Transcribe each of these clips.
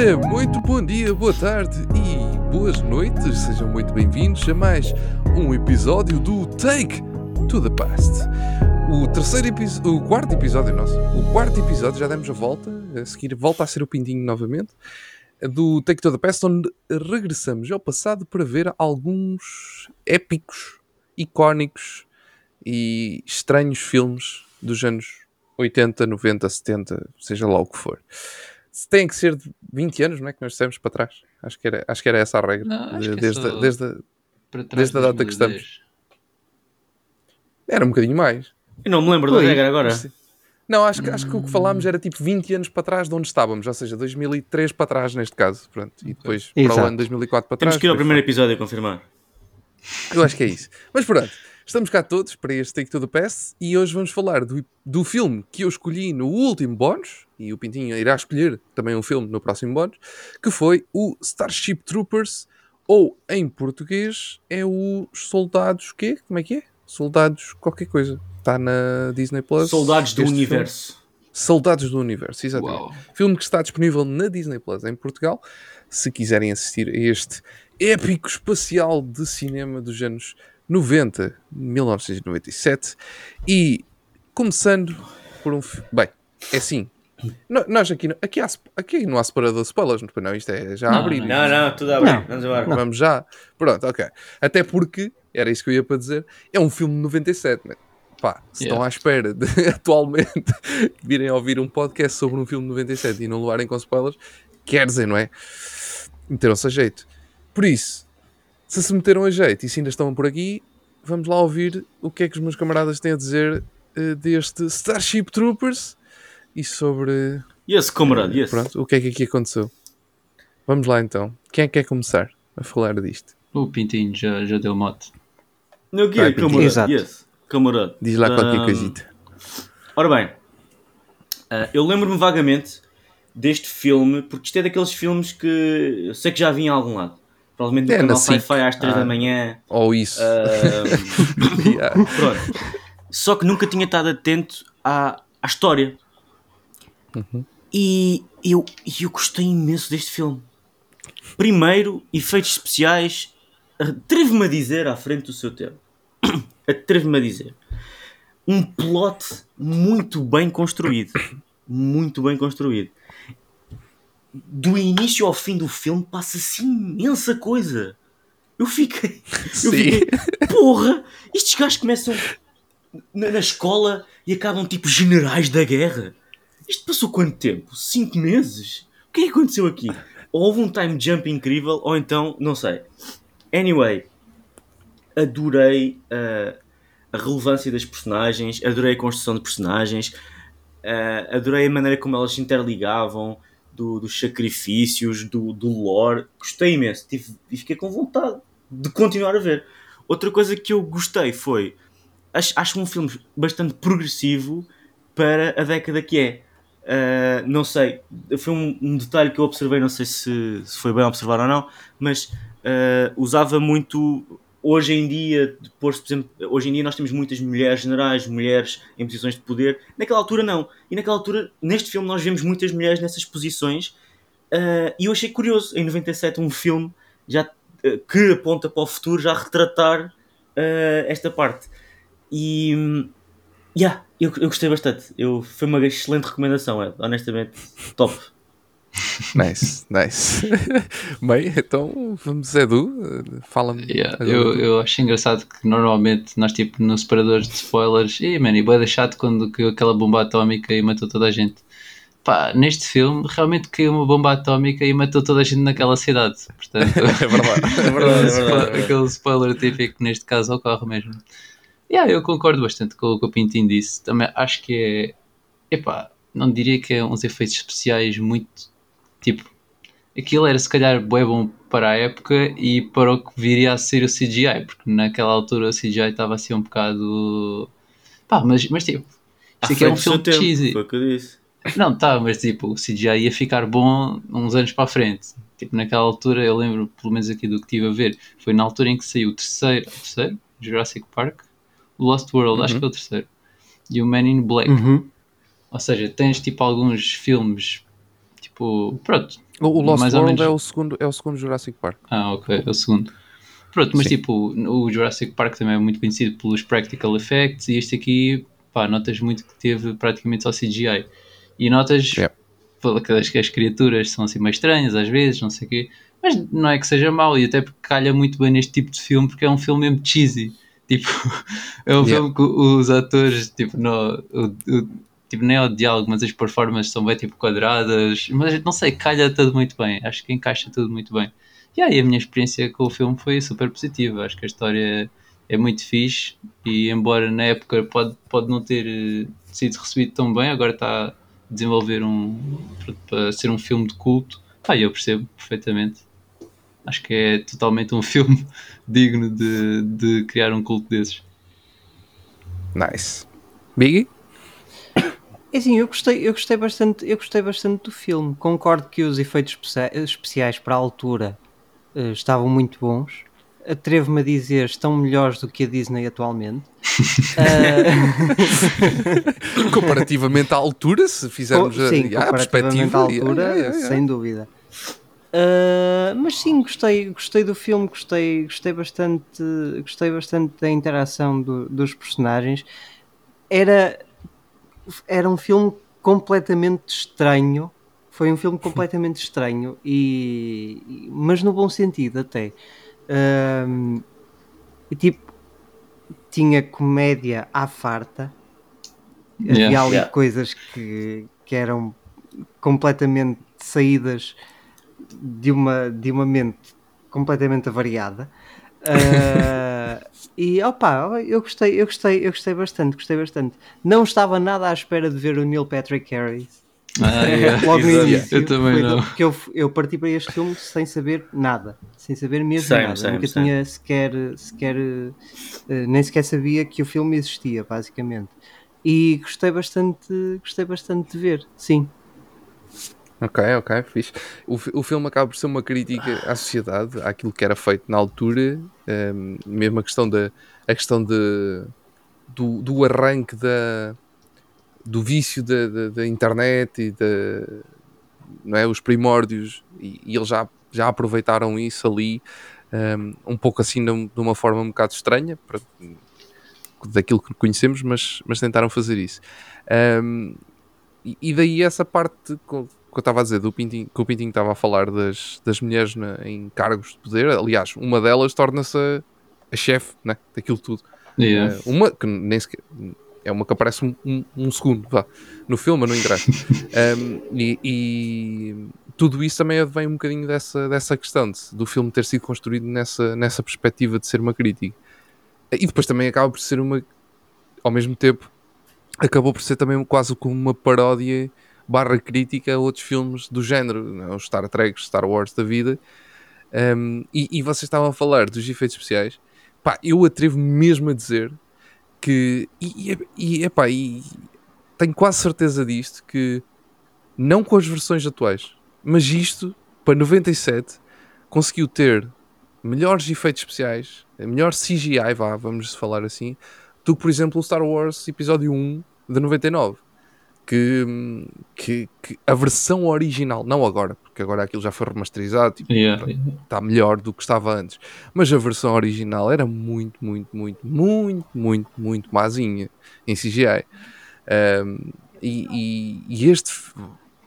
Muito bom dia, boa tarde e boas noites. Sejam muito bem-vindos a mais um episódio do Take to the Past. O terceiro episódio, o quarto episódio nosso, o quarto episódio, já demos a volta, a seguir volta a ser o Pintinho novamente, do Take to the Past, onde regressamos ao passado para ver alguns épicos, icónicos e estranhos filmes dos anos 80, 90, 70, seja lá o que for. Se tem que ser de 20 anos, não é? Que nós dissemos para trás. Acho que era, acho que era essa a regra. Não, acho de- que é desde, só desde, Para trás desde a data que 2010. era um bocadinho mais. Eu não me lembro da Oi. regra agora. Não, acho, que- acho que o que falámos era tipo 20 anos para trás de onde estávamos, ou seja, 2003 para trás neste caso. Pronto. E depois para o Exato. ano 2004 para trás. Temos que ir ao primeiro episódio a confirmar. Eu acho que é isso. Mas pronto, estamos cá todos para este Take to the Pass e hoje vamos falar do, do filme que eu escolhi no último bónus, e o Pintinho irá escolher também um filme no próximo bónus, que foi o Starship Troopers, ou em português é o Soldados quê? Como é que é? Soldados qualquer coisa. Está na Disney Plus. Soldados do este filme. Universo. Soldados do Universo, exatamente. Uau. Filme que está disponível na Disney Plus em Portugal. Se quiserem assistir a este épico espacial de cinema dos anos 90, 1997. E começando por um. Bem, é assim. no- Nós aqui, não- aqui, há, aqui não há separador de spoilers, não, não, isto é já Não, abrir. Não, não, tudo a abrir. Não. Vamos embora. Vamos já. Pronto, ok. Até porque, era isso que eu ia para dizer, é um filme de 97, né? Pá, se estão Yeah. à espera de atualmente virem ouvir um podcast sobre um filme de 97 e não levarem com spoilers, quer dizer, não é? Meteram-se a jeito. Por isso, se se meteram a jeito e se ainda estão por aqui, vamos lá ouvir o que é que os meus camaradas têm a dizer eh, deste Starship Troopers e sobre Yes, comrade, yes. pronto, o que é que aqui aconteceu. Vamos lá então. Quem é que quer começar a falar disto? O Pintinho já, já deu mote. No que é, camarada? Exato. Yes, camarada. Diz lá qualquer Ahm, coisita. Ora bem, ah, eu lembro-me vagamente deste filme, porque isto é daqueles filmes que eu sei que já vi em algum lado. Provavelmente no É, na canal. Sci-Fi às 3 Ah. da manhã. Ou isso. Ahm, Yeah. Pronto. Só que nunca tinha estado atento à, à história. E eu, e eu gostei imenso deste filme. Primeiro, efeitos especiais. Atrevo-me a dizer à frente do seu tempo. Atrevo-me a dizer. Um plot muito bem construído. Muito bem construído. Do início ao fim do filme passa-se imensa coisa. Eu fiquei. Eu fiquei. Porra! Estes gajos começam na, na escola e acabam tipo generais da guerra. Isto passou quanto tempo? Cinco meses? O que é que aconteceu aqui? Ou houve um time jump incrível, ou então, não sei. Anyway, adorei uh, a relevância das personagens, adorei a construção de personagens, uh, adorei a maneira como elas se interligavam, do- dos sacrifícios, do, do lore. Gostei imenso tive, e fiquei com vontade de continuar a ver. Outra coisa que eu gostei foi. Acho, acho um filme bastante progressivo para a década que é. Uh, não sei, foi um, um detalhe que eu observei, não sei se, se foi bem observar ou não, mas uh, usava muito hoje em dia, depois, por exemplo, hoje em dia nós temos muitas mulheres generais, mulheres em posições de poder, naquela altura não, e naquela altura, neste filme, nós vemos muitas mulheres nessas posições, uh, e eu achei curioso, em 97, um filme já, uh, que aponta para o futuro, já retratar uh, esta parte. E. Yeah, eu, eu gostei bastante. Eu, foi uma excelente recomendação, honestamente. Top. Nice, nice. Bem, então vamos, Edu, fala-me. Yeah, eu, eu acho engraçado que normalmente nós, tipo, nos separadores de spoilers, e man, e boa chato quando caiu aquela bomba atómica e matou toda a gente. Pá, neste filme realmente caiu uma bomba atómica e matou toda a gente naquela cidade. Portanto, É verdade. É verdade, é verdade. aquele spoiler típico neste caso ocorre mesmo. Yeah, eu concordo bastante com o que o Pintinho disse. Também acho que é. Epá, não diria que é uns efeitos especiais muito. Tipo, aquilo era se calhar bué bom para a época e para o que viria a ser o CGI, porque naquela altura o CGI estava assim um bocado. Pá, mas, mas tipo, isto aqui é um filme cheesy. Foi o que eu disse. Não, tá, mas tipo, o CGI ia ficar bom uns anos para a frente. Tipo, naquela altura, eu lembro, pelo menos aqui do que estive a ver, foi na altura em que saiu o terceiro, o terceiro Jurassic Park, o Lost World, acho Uhum. que é o terceiro, e o Man in Black. Uhum. Ou seja, tens tipo alguns filmes, tipo, pronto, O, Lost mais World é, o segundo, é o segundo Jurassic Park. Ah, ok, é o segundo. Pronto, mas Sim. tipo, o Jurassic Park também é muito conhecido pelos practical effects e este aqui, pá, notas muito que teve praticamente só CGI. E notas Yeah. que as criaturas são assim meio estranhas às vezes, não sei o quê. Mas não é que seja mau, e até porque calha muito bem neste tipo de filme, porque é um filme mesmo cheesy. Tipo, é um Yeah. filme que os atores, tipo, no, o, o- tipo, nem é o diálogo, mas as performances são bem tipo quadradas, mas não sei, calha tudo muito bem, acho que encaixa tudo muito bem. E aí a minha experiência com o filme foi super positiva, acho que a história é muito fixe e embora na época pode, pode não ter eh, sido recebido tão bem, agora está a desenvolver um para ser um filme de culto, pá, eu percebo perfeitamente. Acho que é totalmente um filme digno de, de criar um culto desses. Nice. Biggie? É assim, eu gostei, eu gostei bastante, eu gostei bastante do filme. Concordo que os efeitos especia- especiais para a altura eh, estavam muito bons. Atrevo-me a dizer, estão melhores do que a Disney atualmente. Ah, Comparativamente à altura, se fizermos a, sim, a comparativamente perspectiva. à altura, sem dúvida. Ah, mas sim, gostei, gostei do filme, gostei, gostei bastante, gostei bastante da interação do- dos personagens. Era, era um filme completamente estranho. Foi um filme completamente estranho e, mas no bom sentido até. Ahm, e tipo tinha comédia à farta. Havia Yeah. ali Yeah. coisas que, que eram completamente saídas de uma, de uma mente completamente avariada. Ah, e opa, eu gostei, eu gostei, eu gostei bastante, gostei bastante. Não estava nada à espera de ver o Neil Patrick Harris. Ah, yeah. Logo no início, Eu também não. Porque eu, eu parti para este filme sem saber nada, sem saber mesmo Same, nada. same, Nunca same. tinha sequer, sequer eh, nem sequer sabia que o filme existia, basicamente. E gostei bastante, gostei bastante de ver, sim. Ok, ok, fixe. O, o filme acaba por ser uma crítica à sociedade, àquilo que era feito na altura, ehm, mesmo a questão da a questão de, do, do arranque da, do vício da, da, da internet e da, não é, os primórdios, e, e eles já, já aproveitaram isso ali, ehm, um pouco assim de, um- de uma forma um bocado estranha, para- daquilo que conhecemos, mas, mas tentaram fazer isso. Ehm, e, e daí essa parte que eu estava a dizer, do Pintinho, que o Pintinho estava a falar das, das mulheres na- em cargos de poder. Aliás, uma delas torna-se a, a chefe né, daquilo tudo. Yeah. Eh, uma que nem sequer. É uma que aparece um, um- um segundo vá, no filme, não interessa. Um, e, e tudo isso também advém um bocadinho dessa, dessa questão de- do filme ter sido construído nessa, nessa perspectiva de ser uma crítica. E depois também acaba por ser uma. Ao mesmo tempo, acabou por ser também quase como uma paródia barra crítica a outros filmes do género, não é? os Star Trek, Star Wars da vida. Um, e, e vocês estavam a falar dos efeitos especiais. Pá, eu atrevo mesmo a dizer que. E, e, epá, e tenho quase certeza disto que não com as versões atuais, mas isto para 97 conseguiu ter melhores efeitos especiais, melhor CGI, vá, vamos falar assim, do que por exemplo o Star Wars Episódio 1 de 99. Que, que, que a versão original, não agora, porque agora aquilo já foi remasterizado, tipo, Yeah. está melhor do que estava antes. Mas a versão original era muito, muito, muito, muito, muito, muito mazinha em CGI. Um, e, e- e este,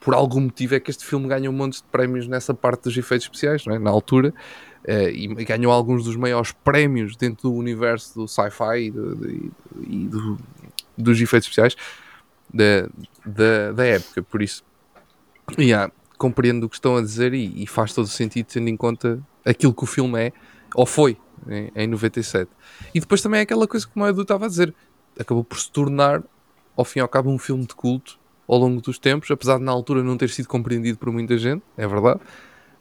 por algum motivo, é que este filme ganhou um monte de prémios nessa parte dos efeitos especiais, é? na altura. eh, e ganhou alguns dos maiores prémios dentro do universo do sci-fi e, do- do- e do- dos efeitos especiais da, da, da época. Por isso, yeah, compreendo o que estão a dizer e, e faz todo o sentido tendo em conta aquilo que o filme é, ou foi, em, em 97. E depois também é aquela coisa como o Edu estava a dizer, acabou por se tornar, ao fim e ao cabo, um filme de culto ao longo dos tempos, apesar de na altura não ter sido compreendido por muita gente, é verdade,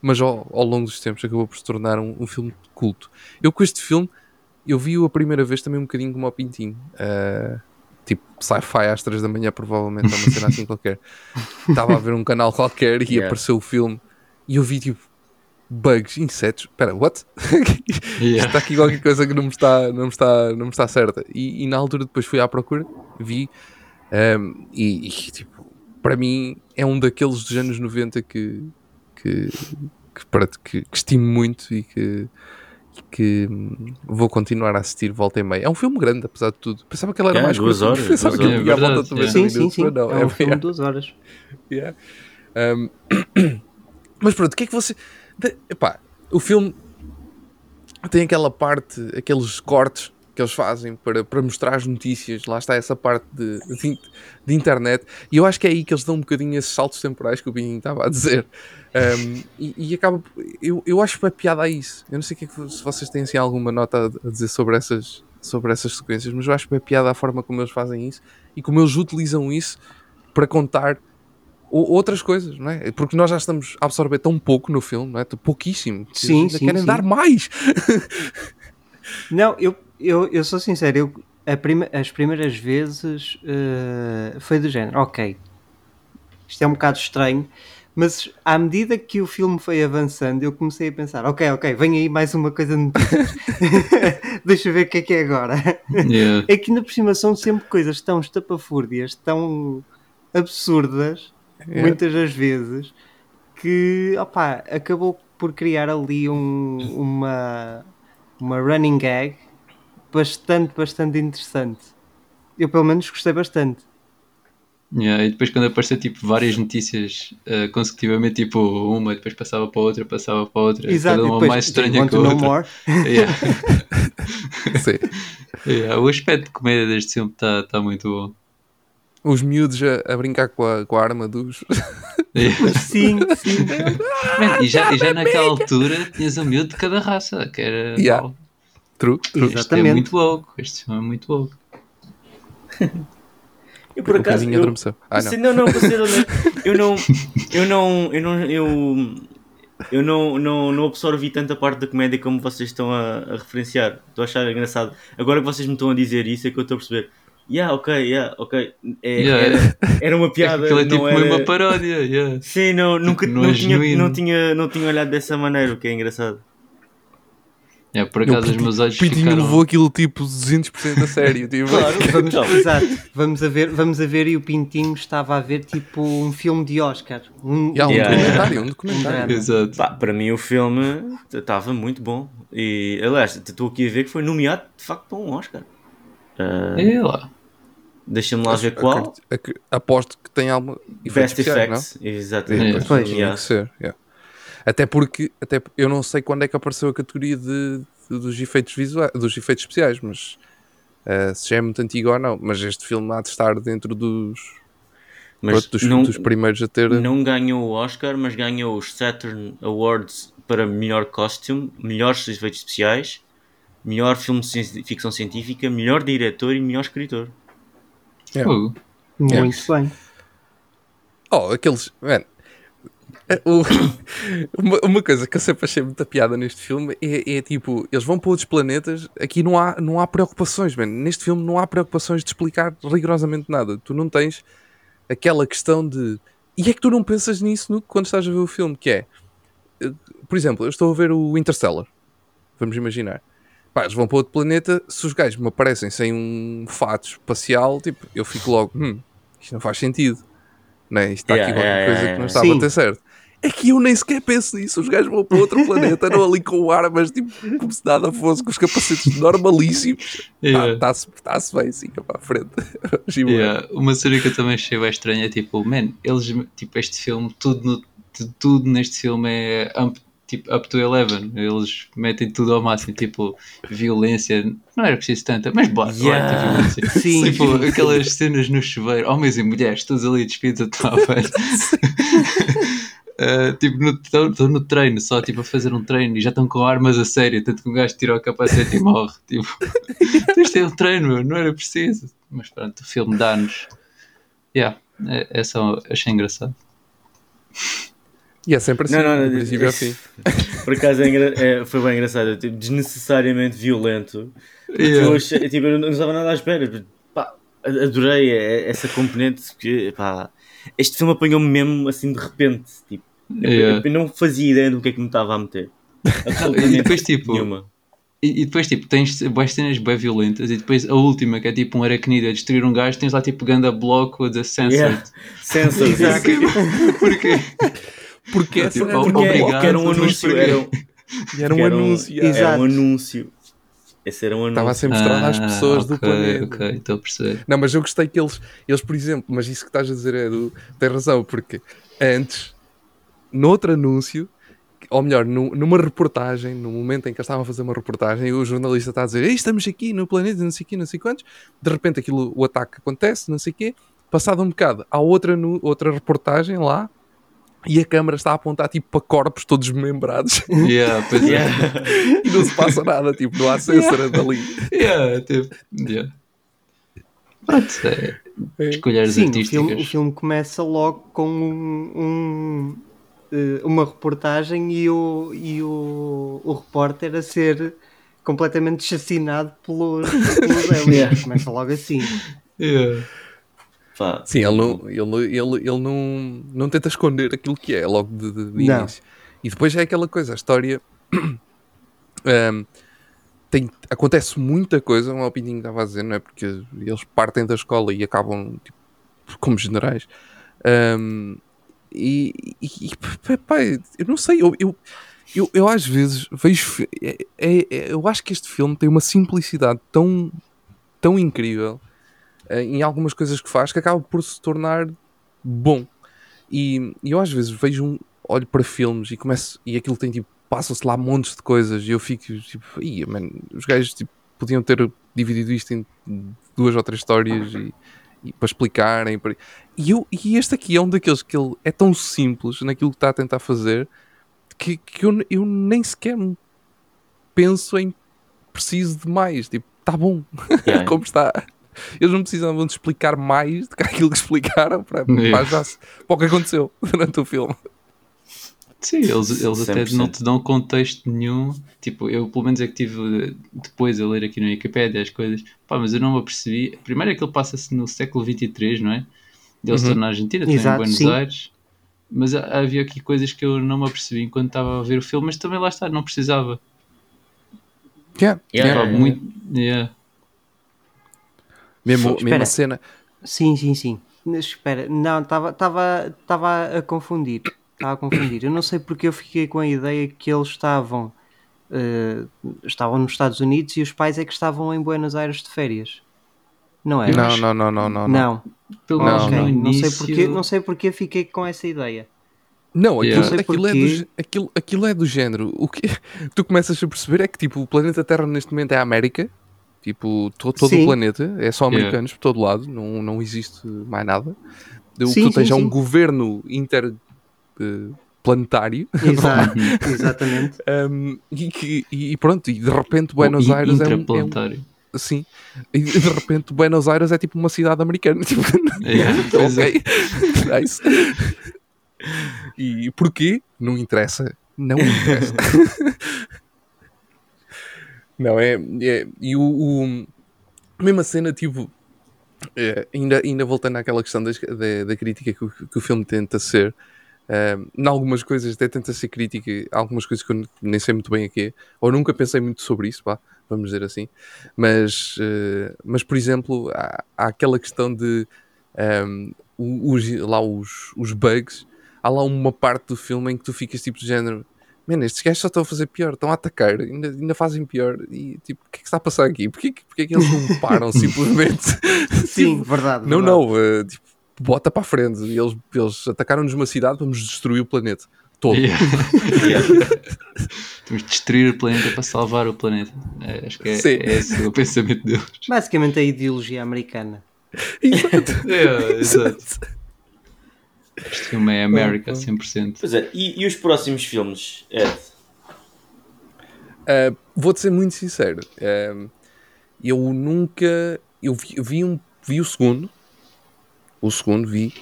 mas ao, ao longo dos tempos acabou por se tornar um, um filme de culto. Eu com este filme, eu vi-o a primeira vez também um bocadinho como ao Pintinho. ah, tipo, sci-fi às 3 da manhã, provavelmente, ou uma cena assim qualquer. Estava a ver um canal qualquer e Yeah. apareceu o filme e eu vi tipo bugs, insetos. Espera, what? Yeah. está aqui qualquer coisa que não me está, não me está, não me está certa. E, e na altura depois fui à procura, vi um, e, e, tipo, para mim é um daqueles dos anos 90 que, que, que, que, que estimo muito e que, que hum, vou continuar a assistir volta e meia. É um filme grande, apesar de tudo. Pensava que ele era É, mais duas curto, horas, Pensava duas que ele horas. tinha a É volta de verdade, 90 Sim, sim, sim. não, é um é- filme de duas horas. Yeah. Um, mas pronto, o que é que você. de- epá, o filme tem aquela parte, aqueles cortes que eles fazem para, para mostrar as notícias. Lá está essa parte de, de, de internet. E eu acho que é aí que eles dão um bocadinho esses saltos temporais que o Binho estava a dizer. Um, e, e acaba. Eu, eu acho que é piada a isso. Eu não sei que é que, se vocês têm assim, alguma nota a, a dizer sobre essas, sobre essas sequências, mas eu acho que é piada a forma como eles fazem isso e como eles utilizam isso para contar outras coisas, não é? Porque nós já estamos a absorver tão pouco no filme, não é? Pouquíssimo. Sim, ainda sim, querem sim. dar mais. Não, eu, eu, eu sou sincero, eu, prima- as primeiras vezes eh, foi do género, ok, isto é um bocado estranho, mas à medida que o filme foi avançando, eu comecei a pensar, ok, ok, vem aí mais uma coisa de. Deixa eu ver o que é que é agora. Yeah. É que ainda por cima são sempre coisas tão estapafúrdias, tão absurdas, É. muitas das vezes, que opá, acabou por criar ali um- uma, uma running gag bastante, bastante interessante. Eu pelo menos gostei bastante. Yeah, e depois quando apareceu tipo várias notícias eh, consecutivamente, tipo uma, depois passava para outra, passava para outra, Exato, cada uma depois, mais you estranha que a outra. more? Yeah. Sim. Yeah, O aspecto de comédia deste filme está tá muito bom. Os miúdos a, a brincar com a, com a arma dos. Yeah. Sim, sim. Man, e, já, e já naquela altura tinhas um miúdo de cada raça, que era. Yeah. pau, True, true. É Exatamente. muito louco. Este filme é muito louco. Eu por Um acaso. bocadinho Eu, adormeceu. Ah, não. Sim, não, não, para ser honesto, eu não, eu não, eu não, eu, eu não, não, não absorvi tanta parte da comédia como vocês estão a, a referenciar. Estou a achar engraçado. Agora que vocês me estão a dizer isso, é que eu estou a perceber. Yeah, ok, yeah, ok. É, Yeah. Era, era uma piada. Aquilo é tipo era... uma paródia. Yeah. Sim, não, nunca, não não, é tinha, não, tinha, não tinha olhado dessa maneira, o que é engraçado. Yeah, por O acaso os meus olhos Pitinho ficaram. levou aquilo tipo 200% a sério. Tipo, Vamos, exato, vamos a, ver, vamos a ver e o Pintinho estava a ver tipo um filme de Oscar. Um, há um Yeah, documentário, yeah. um documentário. drama. Exato. Pá, para mim o filme estava muito bom. E aliás, estou aqui a ver que foi nomeado de facto para um Oscar. Ah, É lá. Deixa-me lá ver qual. Aposto que tem alguma. Best? Effects, exatamente. É, Pois, Pois. tinha Yeah. ser, yeah. Até porque até, eu não sei quando é que apareceu a categoria de, de- dos efeitos visuais, dos efeitos especiais, mas eh, se já é muito antigo ou não. Mas este filme há de estar dentro dos, Mas pronto, dos, não, dos primeiros a ter. não ganhou o Oscar, mas ganhou os Saturn Awards para melhor costume, melhores efeitos especiais, melhor filme de ficção científica, melhor diretor e melhor escritor. Yeah. Fogo. Muito bem. Oh, aqueles. Man, o- uma, uma coisa que eu sempre achei muita piada neste filme é, é, tipo, eles vão para outros planetas, aqui não há, não há preocupações, man. Neste filme não há preocupações de explicar rigorosamente nada. Tu não tens aquela questão de. E é que tu não pensas nisso no- quando estás a ver o filme, que é. eh, Por exemplo, eu estou a ver o Interstellar. Vamos imaginar. Pá, eles vão para outro planeta, se os gajos me aparecem sem um fato espacial, tipo, eu fico logo, hum, isto não faz sentido. Né? Isto está aqui Yeah, qualquer yeah, coisa yeah, que não yeah. está a bater certo. É que eu nem sequer penso nisso. Os gajos vão para outro planeta, não ali com armas, tipo, como se nada fosse, com os capacetes normalíssimos. Yeah. Está-se tá bem, siga para a frente. Embora. Yeah. Uma série que eu também achei bem estranha é tipo, man, eles, tipo, este filme, tudo, no- tu- tudo neste filme é up, tipo, up to 11. Eles metem tudo ao máximo, tipo, violência, não era preciso tanta, mas bora, Yeah. bora violência. Sim. Tipo, aquelas cenas no chuveiro, homens e mulheres, todos ali despidos a tomar banho. Uh, tipo, estão no treino, só tipo a fazer um treino e já estão com armas a sério, tanto que um gajo tira o capacete e morre. Tipo, isto é um treino, meu, não era preciso. Mas pronto, o filme dá-nos. Yeah, é, é só, achei engraçado. E é sempre assim, Não, não, não, princípio fim. Por acaso é é, foi bem engraçado, tipo, desnecessariamente violento. Yeah. Eu, achei, tipo, eu não estava nada à espera. Pá, adorei eh, essa componente porque pá, este filme apanhou-me mesmo assim de repente. Tipo, eu- Yeah. eu, não fazia ideia do que é que me estava a meter. E Absolutamente depois, tipo, nenhuma. E, e depois, tipo, tens boas cenas bem violentas e depois a última, que é tipo um aracnídeo a destruir um gajo, tens lá tipo ganda bloco a dizer censored. Yeah. Censored. Porquê? Porquê? Porque essa Tipo, era, Porque, Obrigado, porque era um anúncio. Era, um- era um era anúncio. Era um Exato. anúncio. Esse era um anúncio. Estava a ser mostrado às pessoas do Ah, ok, planeta. Ok, estou a perceber. Não, mas eu gostei que eles, eles, por exemplo, mas isso que estás a dizer é do. Tem razão, porque antes, noutro anúncio, ou melhor, nu- numa reportagem, no momento em que eles estavam a fazer uma reportagem, o jornalista está a dizer: "Ei, estamos aqui no planeta, não sei o quê, não sei quantos. De repente aquilo, o ataque acontece, não sei o quê. Passado um bocado, há outra, outra reportagem lá. E a câmara está a apontar tipo para corpos todos desmembrados Yeah, pois é. Yeah. e não se passa nada, tipo, não há censura dali. Yeah, tipo, yeah. Pronto, é, escolhas Sim, o artísticas. filme, o filme começa logo com um, um, eh, uma reportagem e, o, e o, o repórter a ser completamente chacinado pelos, pelos aliens. Yeah. Começa logo assim. Yeah. Pá, Sim, ele não, ele, ele, ele não, não tenta esconder aquilo que é logo de, de- de início. E depois é aquela coisa, a história ehm, tem, acontece muita coisa, uma opinião que estava a dizer, não é? Porque eles partem da escola e acabam tipo, como generais. Ehm, e, e, e, pá, eu não sei, eu, eu, eu, eu às vezes vejo. é- é- é- eu acho que este filme tem uma simplicidade tão, tão incrível em algumas coisas que faz que acaba por se tornar bom. E, e eu às vezes vejo um, olho para filmes e começo e aquilo tem tipo, passam-se lá montes de coisas e eu fico tipo, Ia, man, os gajos tipo, podiam ter dividido isto em duas ou três histórias e, e para explicarem. para- E, eu, e este aqui é um daqueles que ele é tão simples naquilo que está a tentar fazer que, que eu, eu nem sequer penso em preciso de mais. Tipo, tá bom, yeah. como está. Eles não precisavam de explicar mais do que aquilo que explicaram para, para, para o que aconteceu durante o filme. Sim, eles, eles até 100%. não te dão contexto nenhum. Tipo, eu pelo menos é que tive depois a ler aqui no Wikipedia as coisas. Pá, mas eu não me apercebi. Primeiro é que ele passa-se no século XXIII, não é? Eles Uhum. estão na Argentina, estão em Buenos sim. Aires. Mas ha- havia aqui coisas que eu não me apercebi enquanto estava a ver o filme, mas também lá está, não precisava. Yeah, Yeah. Pá, É. muito, yeah. Mesmo, Espera. mesmo a cena. Sim, sim, sim. Espera, não, estava a confundir. Estava a confundir. Eu não sei porque eu fiquei com a ideia que eles estavam eh, estavam nos Estados Unidos e os pais é que estavam em Buenos Aires de férias. Não é? Não, não, não, não, não. não. Não, Pelo Não, menos ok. no Não, início. sei porque, não sei porque fiquei com essa ideia. Não, aquilo, Yeah. Não sei aquilo, é do, aquilo, aquilo é do género. O que tu começas a perceber é que tipo, o planeta Terra neste momento é a América. Tipo, to- todo Sim. o planeta é só Yeah. americanos por todo lado, não, não existe mais nada. O que Sim, tu tens sim, é um governo interplanetário Exato, exatamente. um, e, que- e pronto, e de repente Buenos In- Aires é um, é um. Sim. E de repente Buenos Aires é tipo uma cidade americana. Tipo, Yeah, pois é. ok. Nice. E porquê? Não interessa. Não interessa. Não, é. é e o, o. Mesma cena, tipo. é, ainda, ainda voltando àquela questão da, da crítica que o, que o filme tenta ser. Um, em algumas coisas até tenta ser crítica, algumas coisas que eu nem sei muito bem a quê, ou nunca pensei muito sobre isso, pá, vamos dizer assim. Mas, eh, mas por exemplo, há, há aquela questão de o- os, lá os, os bugs. Há lá uma parte do filme em que tu ficas tipo de género. Mano, estes gajos só estão a fazer pior, estão a atacar, ainda, ainda fazem pior. E tipo, o que é que está a passar aqui? Porquê, que- porquê que eles não param simplesmente? Sim, Tipo, verdade. não, verdade. não, eh, tipo, bota para a frente. E Eles, eles atacaram-nos uma cidade, vamos destruir o planeta todo. Yeah. Yeah. Temos de destruir o planeta para salvar o planeta. É, acho que é, Sim. é esse o pensamento deles. Basicamente a ideologia americana. Exato. É, exato. Este filme é América, Ah, 100%. Pois é, e, e os próximos filmes, Ed? Uh, Vou-te ser muito sincero. um, eu nunca. Eu vi, eu vi, um, vi o segundo. O segundo vi.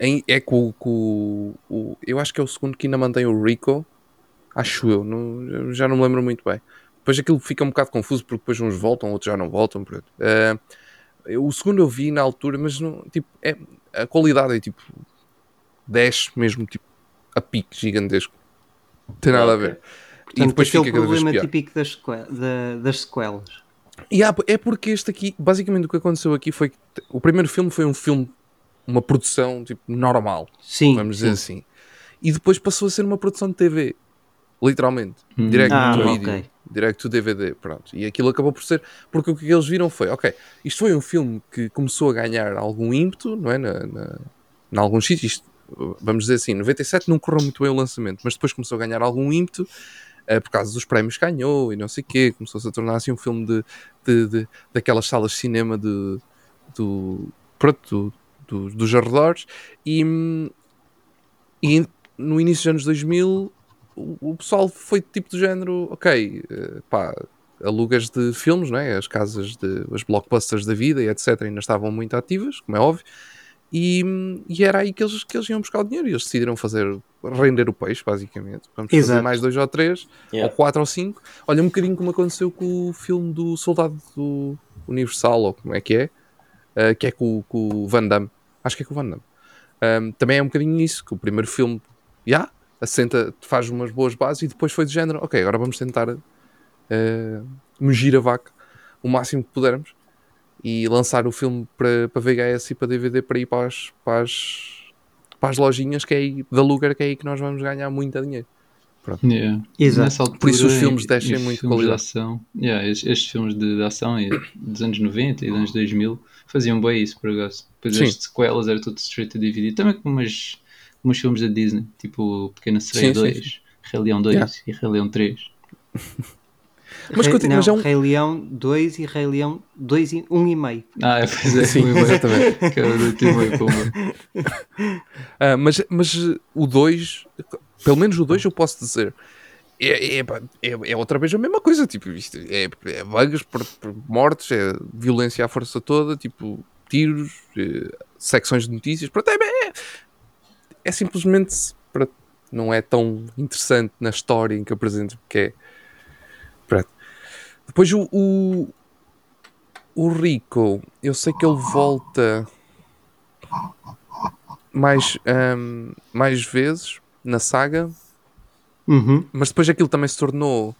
Em, é com, com o, Eu acho que é o segundo que ainda mantém o Rico. Acho eu. Não, já não me lembro muito bem. Depois aquilo fica um bocado confuso porque depois uns voltam, outros já não voltam. pronto. Uh, o segundo eu vi na altura, mas não, tipo, é, a qualidade é tipo 10 mesmo, tipo, a pique gigantesco. Não tem nada a ver. Portanto, e depois fica cada vez problema pior. típico das, sequ- da- das sequelas. E é porque este aqui, basicamente o que aconteceu aqui foi que o primeiro filme foi um filme, uma produção tipo normal, Sim, vamos dizer sim. assim. e depois passou a ser uma produção de TV. Literalmente. Hum. Direct Ah, to video. Direct to DVD, pronto. E aquilo acabou por ser. Porque o que eles viram foi: ok, isto foi um filme que começou a ganhar algum ímpeto, não é? Na, na, em alguns sítios. Isto, vamos dizer assim, 97 não correu muito bem o lançamento, mas depois começou a ganhar algum ímpeto eh, por causa dos prémios que ganhou e não sei o quê. Começou-se a tornar assim um filme de, de, de- daquelas salas de cinema de, do, pronto, do, do- dos arredores. E, e no início dos anos 2000 o, o pessoal foi tipo do género, ok, eh, pá, alugas de filmes, não é? As casas de, as blockbusters da vida e etc. ainda estavam muito ativas, como é óbvio, e, e era aí que eles, que eles iam buscar o dinheiro e eles decidiram fazer, render o peixe, basicamente. Vamos fazer Exato. mais dois ou três, Yeah. ou quatro ou cinco. Olha, um bocadinho como aconteceu com o filme do Soldado do Universal, ou como é que é, eh, que é com, com o Van Damme. Acho que é com o Van Damme. Um, também é um bocadinho isso, que o primeiro filme, já, assenta, faz umas boas bases e depois foi de género, ok, agora vamos tentar uh, mugir a vaca o máximo que pudermos e lançar o filme para, para VHS e para DVD para ir para as, para as, para as lojinhas que é aí, da Lugar, que é aí que nós vamos ganhar muito dinheiro. Yeah. Altura, Por isso os filmes descem e muito filmes de ação, yeah, estes, estes filmes de, de ação e dos anos 90 e dos anos 2000 faziam bem isso, por acaso. Depois Sim. as sequelas era tudo straight to DVD. Também com umas, umas filmes da Disney, tipo Pequena Sereia Sim, sim, 2, Rei Leão 2 Yeah. e Rei Leão 3. Mas Rei, continua- não, mas é um- Rei Leão 2 e Rei Leão 2 e 1 e meio. Ah, é, pois é, Sim, um exatamente. Pumba. Ah, mas, mas o 2, pelo menos o 2 eu posso dizer, é, é, é, é outra vez a mesma coisa. Tipo, isto é, é bugs, por, por mortes, é violência à força toda, tipo, tiros, eh, secções de notícias. Pronto, é, é, é simplesmente pronto, não é tão interessante na história em que apresento porque é. Depois o, o, o Rico, eu sei que ele volta mais, ahm, mais vezes na saga, Uhum. mas depois aquilo também se tornou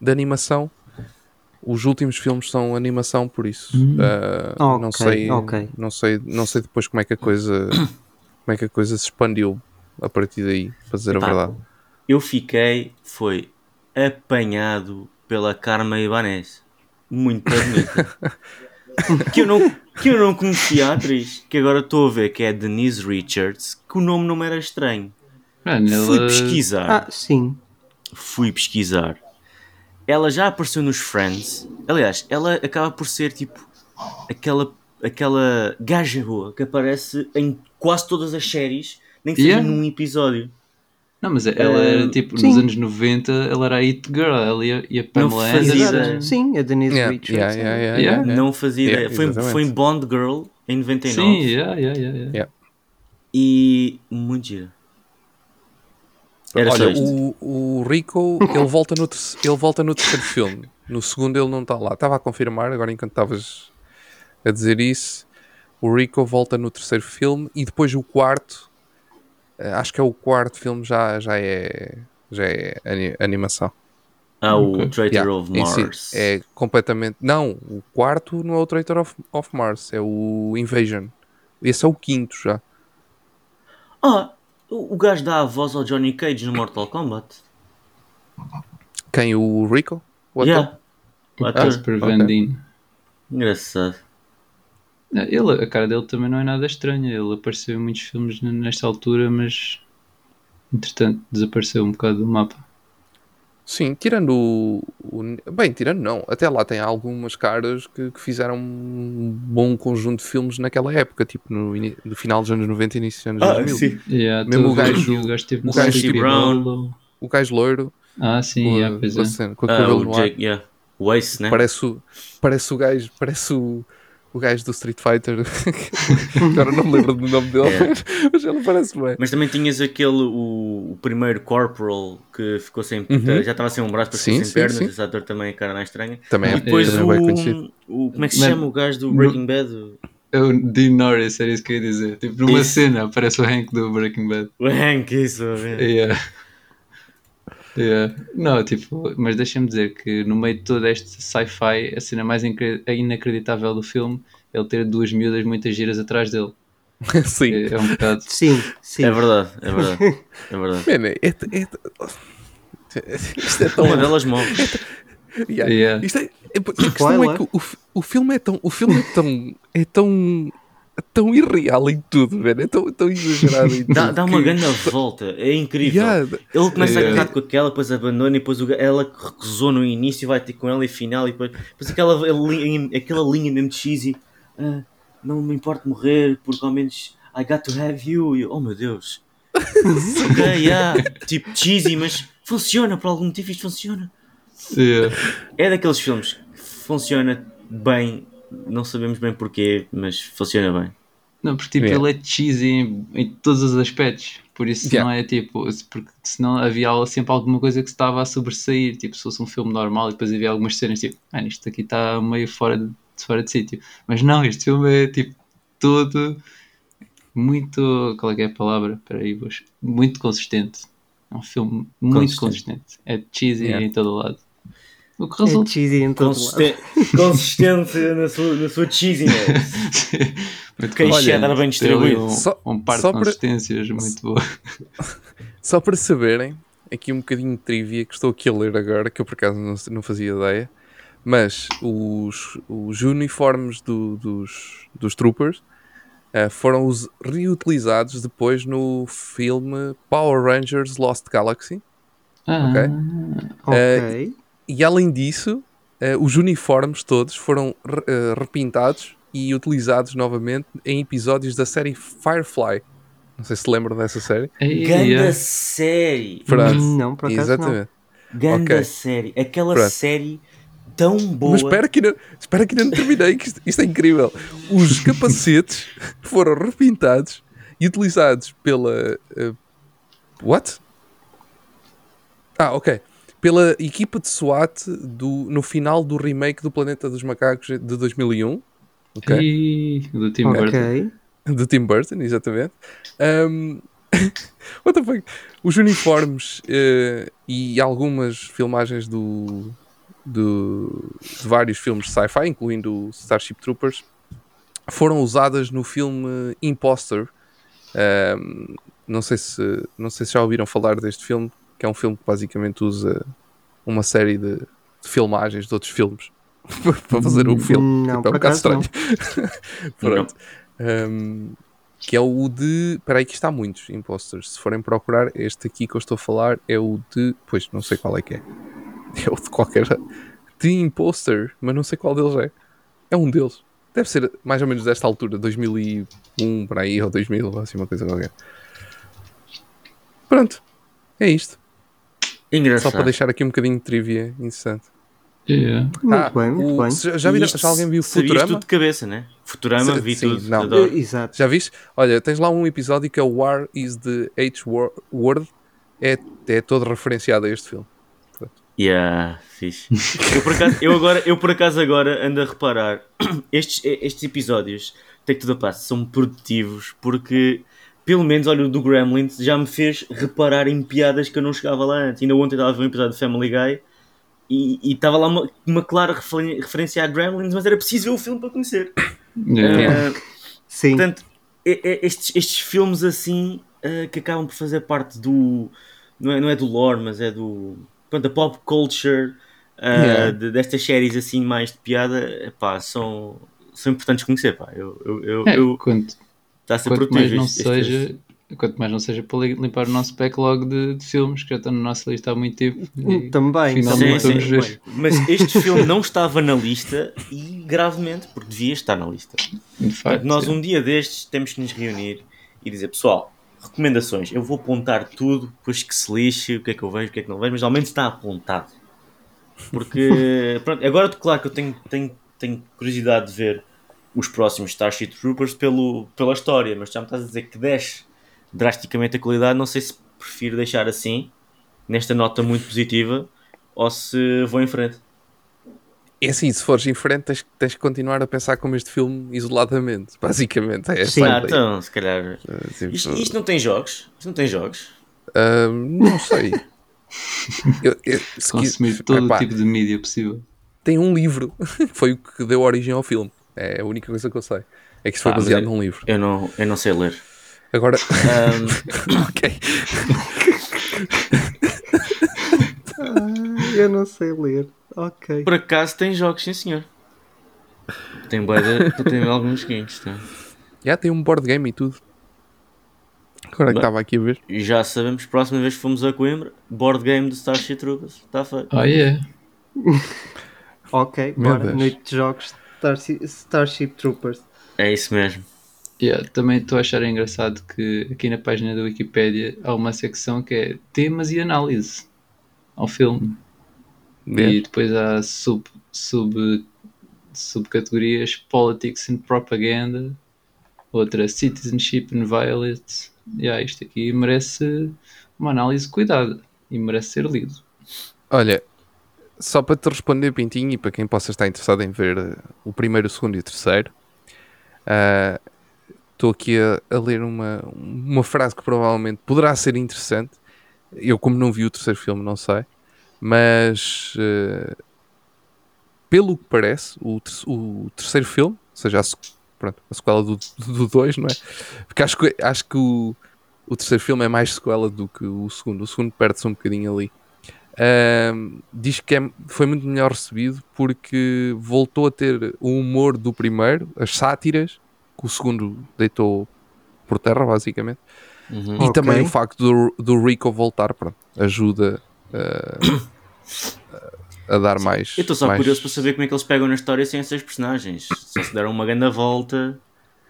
de animação. Os últimos filmes são animação, por isso ah, não Ok, sei, ok. não sei, não sei depois como é que a coisa, como é que a coisa se expandiu a partir daí, para dizer Epá, a verdade. Eu fiquei, foi apanhado pela Carmen Ibanez. Muito bonita. que, eu não, que eu não conhecia a atriz, que agora estou a ver que é Denise Richards, que o nome não me era estranho. Mano, Fui ela- pesquisar. Ah, sim. fui pesquisar. Ela já apareceu nos Friends. Aliás, ela acaba por ser tipo aquela, aquela gaja boa que aparece em quase todas as séries, nem que seja Yeah. num episódio. Não, mas ela era tipo, sim. nos anos 90, ela era a It Girl, ela e a, e a Pamela fazia Anderson. Sim, a Denise Yeah, Richards. yeah, yeah, yeah, Yeah. yeah. Não fazia Yeah, ideia. Foi, exatamente. foi em Bond Girl em 99 Sim, yeah, yeah, yeah, yeah. Yeah. e muito gira. Era só Olha, o, o Rico, ele volta, no ele volta no terceiro filme. No segundo ele não está lá. Estava a confirmar, agora enquanto estavas a dizer isso. O Rico volta no terceiro filme e depois o quarto, acho que é o quarto filme, já, já é, já é ani- animação. Ah, o. Traitor Yeah, of em si, Mars. é completamente. Não, o quarto não é o Traitor of, of Mars, é o Invasion. Esse é o quinto já. Ah, o gajo dá a voz ao Johnny Cage no Mortal Kombat. Quem? O Rico? O ator? Yeah. O ator. Casper ok. Van Dien. Engraçado. Ele, a cara dele também não é nada estranha. Ele apareceu em muitos filmes nesta altura, mas entretanto desapareceu um bocado do mapa. Sim, tirando o, o- Bem, tirando não. Até lá tem algumas caras que, que fizeram um bom conjunto de filmes naquela época, tipo no, no final dos anos 90 e início dos anos 2000. Yeah, Mesmo a o gajo- o gajo teve no o gajo tipo Brown. O gajo loiro, Ah, sim, com, yeah, a, pois com, a é. cena- com o Ah, cabelo o no ar, Jake, yeah. O Ace, né? parece, o, parece o gajo, parece o, o gajo do Street Fighter. Agora não me lembro do nome dele, Yeah. mas, mas ele parece bem. Mas também tinhas aquele, o, o primeiro Corporal que ficou sem. Uhum. Já estava sem um braço, depois Sim, ficou sem sim, pernas. sim. Esse ator também, a cara não é estranha. Também é, E depois também é bem conhecido. o, o. Como é que se chama o gajo do Breaking Bad? É o Dean Norris, era isso que eu ia dizer. Tipo, numa Isso. cena aparece o Hank do Breaking Bad. O Hank, isso. é. Yeah. Yeah. Não, tipo, mas deixa-me dizer que no meio de todo este sci-fi, a cena mais incre- inacreditável do filme é ele ter duas miúdas muitas giras atrás dele. Sim. É, é um bocado. Sim, sim. É verdade, é verdade. É verdade. Man, é, é- isto é tão. Uma delas morre. Yeah. Yeah. Isto é, é- a questão é que o, o filme é tão. O filme é tão. É tão. Tão irreal em tudo, velho. É tão, tão exagerado em tudo. Dá, dá uma que- grande volta, é incrível. Yeah, Ele começa É. a agarrar com aquela, depois abandona e depois o ela que recusou no início vai ter com ela e final e depois, depois aquela, linha, aquela linha mesmo de cheesy. "Ah, não me importa morrer porque ao menos I got to have you. E oh meu Deus. ok, yeah. Tipo cheesy, mas funciona por algum motivo isto funciona. Yeah. É daqueles filmes que funciona bem, não sabemos bem porquê, mas funciona bem. Não, porque tipo, Yeah. ele é cheesy em, em todos os aspectos. Por isso Yeah. não é tipo. se- Porque senão havia sempre alguma coisa que se estava a sobressair. Tipo, se fosse um filme normal e depois havia algumas cenas tipo, mano, isto aqui está meio fora de, fora de sítio. Mas não, este filme é tipo todo muito. Qual é que é a palavra? Espera aí, vou- muito consistente. É um filme muito Consistente. consistente. É cheesy Yeah. em todo o lado. O que É resulta. cheesy em todo lado. Consisten- consistência na sua, na sua cheesiness. cheddar bem distribuído. Um, Só- um par só de para- consistências muito boa. Só para saberem, aqui um bocadinho de trivia que estou aqui a ler agora, que eu por acaso não, não fazia ideia, mas os, os uniformes do- dos, dos troopers eh, foram os reutilizados depois no filme Power Rangers Lost Galaxy. Ah, Ok. E além disso, eh, os uniformes todos foram re- eh, repintados e utilizados novamente em episódios da série Firefly. Não sei se lembram dessa série. Ganda yeah. série. Pronto. Não, por acaso não. Exatamente. Ganda Ok. série. Aquela Pronto. série tão boa. Mas espera que, ainda, espera que ainda não terminei, que isto, isto é incrível. Os capacetes foram repintados e utilizados pela. eh, what? Ah, ok. Pela equipa de SWAT do, no final do remake do Planeta dos Macacos de 2001. Ok? Ei, do Tim Burton. Ok. do Tim Burton, exatamente. Um, what the fuck? Os uniformes eh, e algumas filmagens do, do- de vários filmes de sci-fi, incluindo o Starship Troopers, foram usadas no filme Imposter. Um, não, sei se, não sei se já ouviram falar deste filme, que é um filme que basicamente usa uma série de, de filmagens de outros filmes para fazer um filme. Não, Tipo, é um bocado estranho. Pronto. Um, que é o de. Espera aí, que está muitos imposters. Se forem procurar, este aqui que eu estou a falar é o de. Pois, não sei qual é que é. É o de qualquer. De imposter, mas não sei qual deles é. É um deles. Deve ser mais ou menos desta altura, 2001 para aí, ou 2000, ou assim, uma coisa qualquer. Pronto. É isto. Engraçado. Só para deixar aqui um bocadinho de trivia interessante. Yeah. Muito Ah, bem, muito o- bem. Já, já, Isto já alguém viu Futurama? tudo de cabeça, né? Futurama, Sim, vi sim, tudo. não. Adoro. Exato. Já viste? Olha, tens lá um episódio que é o War is the H-Word. É, é todo referenciado a este filme. Yeah, fixe. eu, por acaso, eu, agora, eu por acaso agora ando a reparar estes, estes episódios Take to the Past são produtivos porque pelo menos olha o do Gremlins já me fez reparar em piadas que eu não chegava lá antes. Ainda ontem estava a ver um episódio de Family Guy e e estava lá uma, uma clara referência a Gremlins, mas era preciso ver o filme para conhecer. Yeah. Eh, Sim. Portanto, e- e- estes, estes filmes assim eh, que acabam por fazer parte do. Não é, não é do lore, mas é do. Pronto, da pop culture, eh, Yeah. de- destas séries assim mais de piada, epá, são, são importantes conhecer. Pá. Eu, eu, eu, É, eu- está a ser quanto mais não este- este- seja, quanto mais não seja para li- limpar o nosso backlog de, de filmes que já estão na nossa lista há muito tempo. E Também, finalmente Sim, sim, vamos ver. Mas este filme não estava na lista e gravemente, porque devia estar na lista. De facto, nós é. um dia destes temos que nos reunir e dizer, pessoal, recomendações, eu vou apontar tudo, depois que se lixe, o que é que eu vejo, o que é que não vejo, mas ao menos está apontado. Porque, pronto, agora claro que eu tenho, tenho, tenho curiosidade de ver os próximos Starship Troopers pelo, pela história, mas já me estás a dizer que desce drasticamente a qualidade, não sei se prefiro deixar assim, nesta nota muito positiva, ou se vou em frente. É assim, se fores em frente, tens, tens que continuar a pensar como este filme isoladamente. Basicamente, é Sim. Ah, então, se calhar... Uh, tipo, Isto, isto não tem jogos? Isto não tem jogos? uh, não sei. Eu- eu- se consumir quis- todo epá, o tipo de mídia possível. Tem um livro, foi o que deu origem ao filme. É a única coisa que eu sei. É que isso foi Ah, baseado eu- num livro. Eu não, eu não sei ler. Agora, Ahm, ok. Ah, eu não sei ler. Ok. por acaso tem jogos, sim senhor. Tem, de- tem alguns skins. Tá? Já tem um board game e tudo. Agora que estava aqui a ver. E já sabemos, próxima vez que fomos a Coimbra, board game do Starship Troopers. Está feito. Oh yeah. Ok, Meu bora. Deus. Noite de jogos Starship, Starship Troopers. É isso mesmo. Yeah, também estou a achar engraçado que aqui na página da Wikipédia há uma secção que é temas e análise ao filme. E depois há sub, sub, subcategorias Politics and Propaganda, outra Citizenship and Violence. Yeah, isto aqui merece uma análise cuidada e merece ser lido. Olha, só para te responder, Pintinho, e para quem possa estar interessado em ver eh, o primeiro, o segundo e o terceiro, ah, estou aqui a, a ler uma, uma frase que provavelmente poderá ser interessante. Eu, como não vi o terceiro filme, não sei, mas eh, pelo que parece, o, ter- o terceiro filme, ou seja, a, pronto, a sequela do 2, não é? Porque acho que, acho que o, o terceiro filme é mais sequela do que o segundo. O segundo perde-se um bocadinho ali. Ahm, diz que é- foi muito melhor recebido porque voltou a ter o humor do primeiro, as sátiras, que o segundo deitou por terra, basicamente. Uhum. E Ok. também o facto do, do Rico voltar, pronto, ajuda ah, a, dar mais. Eu estou só mais- curioso para saber como é que eles pegam na história sem esses personagens. Só se deram uma grande volta.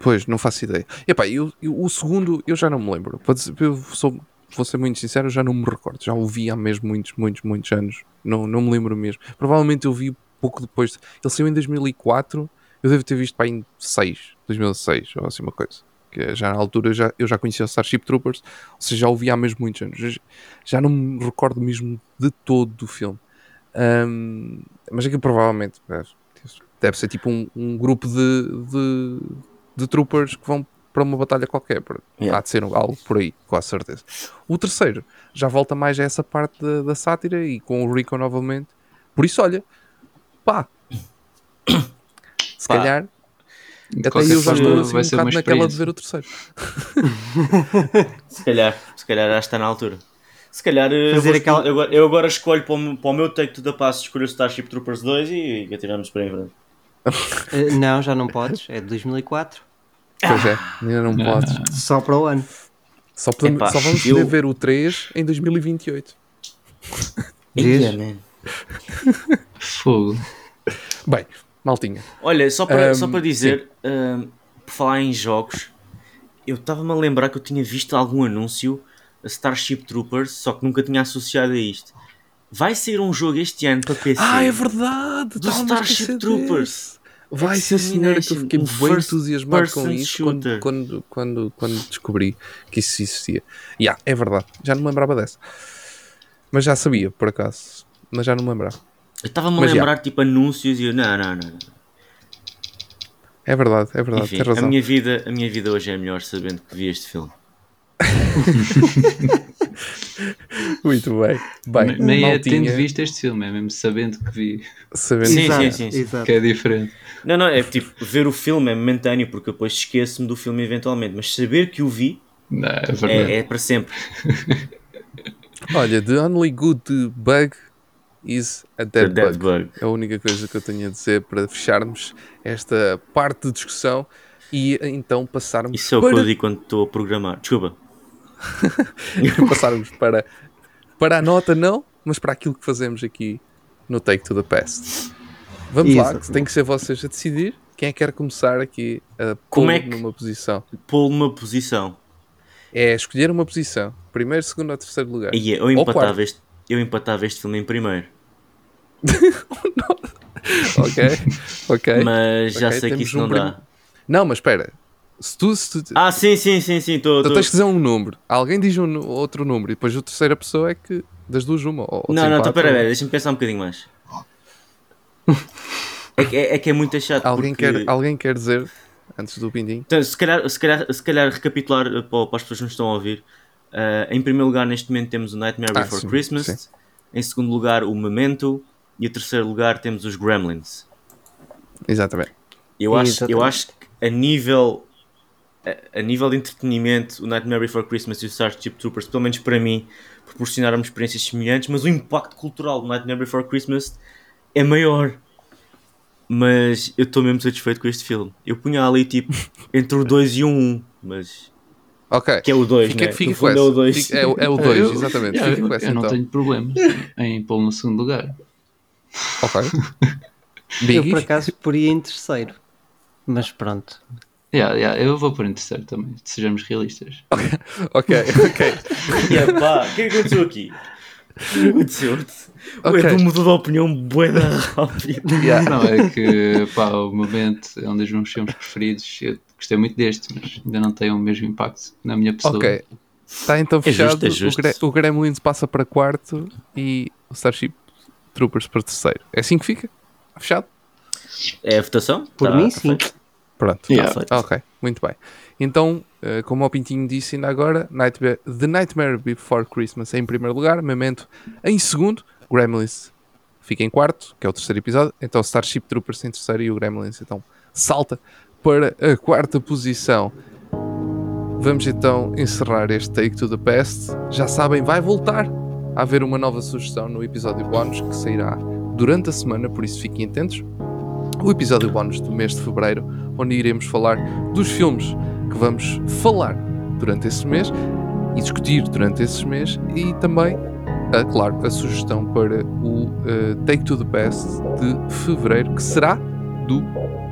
Pois, não faço ideia. Epá, eu, eu- o segundo eu já não me lembro. Dizer- Eu sou, vou ser muito sincero, já não me recordo. Já o vi há mesmo muitos, muitos, muitos anos. Não, não me lembro mesmo. Provavelmente eu vi pouco depois. de- Ele saiu em 2004. Eu devo ter visto para em 6, 2006 ou assim uma coisa. Que já na altura já, eu já conhecia o Starship Troopers. Ou seja, já o vi há mesmo muitos anos. Já, não me recordo mesmo de todo do filme. Ahm, mas aquilo provavelmente é, deve ser tipo um, um grupo de, de, de troopers que vão para uma batalha qualquer. Yeah. Há de ser algo por aí, com a certeza. O terceiro já volta mais a essa parte da, da sátira e com o Rico novamente. Por isso, olha, pá, se Pá. calhar até qualquer eu já estou assim, vai um ser uma bocado naquela de experiência. ver o terceiro. Se calhar, se calhar já está na altura. Se calhar eu, Fazer vou aquela- eu agora, eu agora escolho para o, meu- para o meu take to the pass escolher o Starship Troopers 2 e, e atiramos para em frente. Eh, não, já não podes. É de 2004. Pois é, ainda não podes. Só para o ano. Só, podemos- Epá, só vamos eu- poder ver o 3 em 2028. Diz? Fogo. Bem, maltinha. Olha, só para, Ahm, só para dizer, ahm, por falar em jogos, eu estava-me a lembrar que eu tinha visto algum anúncio a Starship Troopers, só que nunca tinha associado a isto. Vai ser um jogo este ano para PC. Ah, é verdade! Do Starship Troopers. Vai ser senhora que eu fiquei bem entusiasmado com isso quando, quando, quando, quando descobri que isso existia. Yeah, é verdade, já não me lembrava dessa. Mas já sabia, por acaso. Mas já não me lembrava. Eu estava-me a lembrar tipo anúncios e eu, não, não, não. É verdade, é verdade, Enfim, tens a razão. minha, vida, a minha vida hoje é melhor sabendo que vi este filme. Muito bem. Bem, Nem é tendo visto este filme, é mesmo sabendo que vi, sabendo Sim, exato, sim, sim, sim. que é diferente. Não, não, é tipo, ver o filme é momentâneo porque depois esqueço-me do filme eventualmente, mas saber que o vi Não, é é, é para sempre. Olha, the only good bug is a Dead bug. Bug. É a única coisa que eu tenho a dizer para fecharmos esta parte de discussão e então passarmos Isso é o para que eu digo quando estou a programar. Desculpa. passarmos para, para a nota, não, mas para aquilo que fazemos aqui no Take to the Past. Vamos lá, Exatamente. que tem que ser vocês a decidir quem é que quer começar aqui a pôr é que- numa posição. Pô-lo numa posição. É escolher uma posição, primeiro, segundo ou terceiro lugar. Aí eu Ou empatava, este, eu empatava este filme em primeiro. Ok, ok. Mas já Ok, sei que isso não um dá. Não, mas espera. Se tu, se tu, Ah, sim, sim, sim, sim. Tô, tu tô... tens que dizer um número, alguém diz um, outro número e depois a terceira pessoa é que das duas uma. Ou Não, não, desempate, espera, ou- deixa-me pensar um bocadinho mais. É que é, é, que é muito chato. Alguém, porque... quer, alguém quer dizer, antes do Pindinho, Então, se, calhar, se, calhar, se calhar recapitular uh, para, para as pessoas que nos estão a ouvir. uh, em primeiro lugar, neste momento, temos o Nightmare Ah, Before sim, Christmas. sim. Em segundo lugar, o Memento. E em terceiro lugar, temos os Gremlins. exatamente. Eu acho, eu Exatamente. acho que a nível a, a nível de entretenimento, o Nightmare Before Christmas e o Starship Troopers, pelo menos para mim, proporcionaram-me experiências semelhantes, mas o impacto cultural do Nightmare Before Christmas é maior. Mas eu estou mesmo satisfeito com este filme. Eu punha ali tipo entre o 2 e o 1, mas Ok. que é o 2, Fica, né? fica com fundo é o 2. Fica- É, o- é o 2, exatamente. Eu, Fica eu- com essa eu não então. tenho problemas em pô-lo no segundo lugar. Ok. Eu por acaso poria em terceiro. Mas pronto. Yeah, yeah, eu vou por em terceiro também, sejamos realistas. Ok, ok. Yeah, pá, o que é que aconteceu aqui? O que aconteceu? O. Edu mudou de opinião bué da rápido. Yeah. Não, é que pá, o momento é um dos meus filmes preferidos. Eu gostei muito deste, mas ainda não tem o mesmo impacto na minha pessoa. Ok. Está então É justo, fechado. é justo. O, Gre o Gremlins passa para quarto e o Starship Troopers para terceiro. É assim que fica? Fechado? É a votação? Por Tá mim, sim. feito. Pronto. Yeah. Tá. Ok, muito bem. Então, eh, como o Pintinho disse ainda agora, Nightmare, The Nightmare Before Christmas em primeiro lugar, Memento em segundo, Gremlins fica em quarto, que é o terceiro episódio, então Starship Troopers em terceiro e o Gremlins então salta para a quarta posição. Vamos então encerrar este Take to the Past. Já sabem, vai voltar a haver uma nova sugestão no episódio bónus que sairá durante a semana, por isso fiquem atentos. O episódio bónus do mês de fevereiro, onde iremos falar dos filmes que vamos falar durante esse mês e discutir durante esse mês e também, ah, claro, a sugestão para o ah, Take to the Past de fevereiro, que será do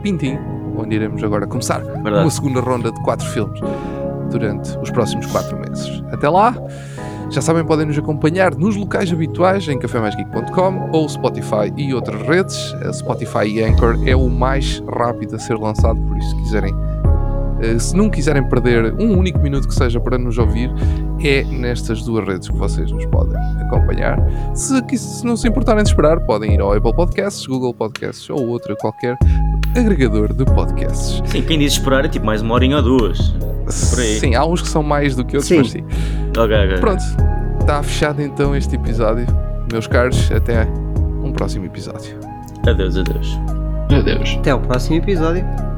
Pintinho, onde iremos agora começar uma Verdade. segunda ronda de quatro filmes durante os próximos quatro meses. Até lá, já sabem, podem nos acompanhar nos locais habituais em cafemaisgeek.com ou Spotify e outras redes. A Spotify e Anchor é o mais rápido a ser lançado, por isso se quiserem se não quiserem perder um único minuto que seja para nos ouvir, é nestas duas redes que vocês nos podem acompanhar. Se, se não se importarem de esperar, podem ir ao Apple Podcasts, Google Podcasts ou outro qualquer agregador de podcasts. Sim, quem diz esperar é tipo mais uma horinha ou duas. Por aí. Sim, há uns que são mais do que outros, Sim. mas sim. Ok, ok. Pronto, está fechado então este episódio. Meus caros, até um próximo episódio. Adeus, adeus. Meu Deus. Até ao próximo episódio.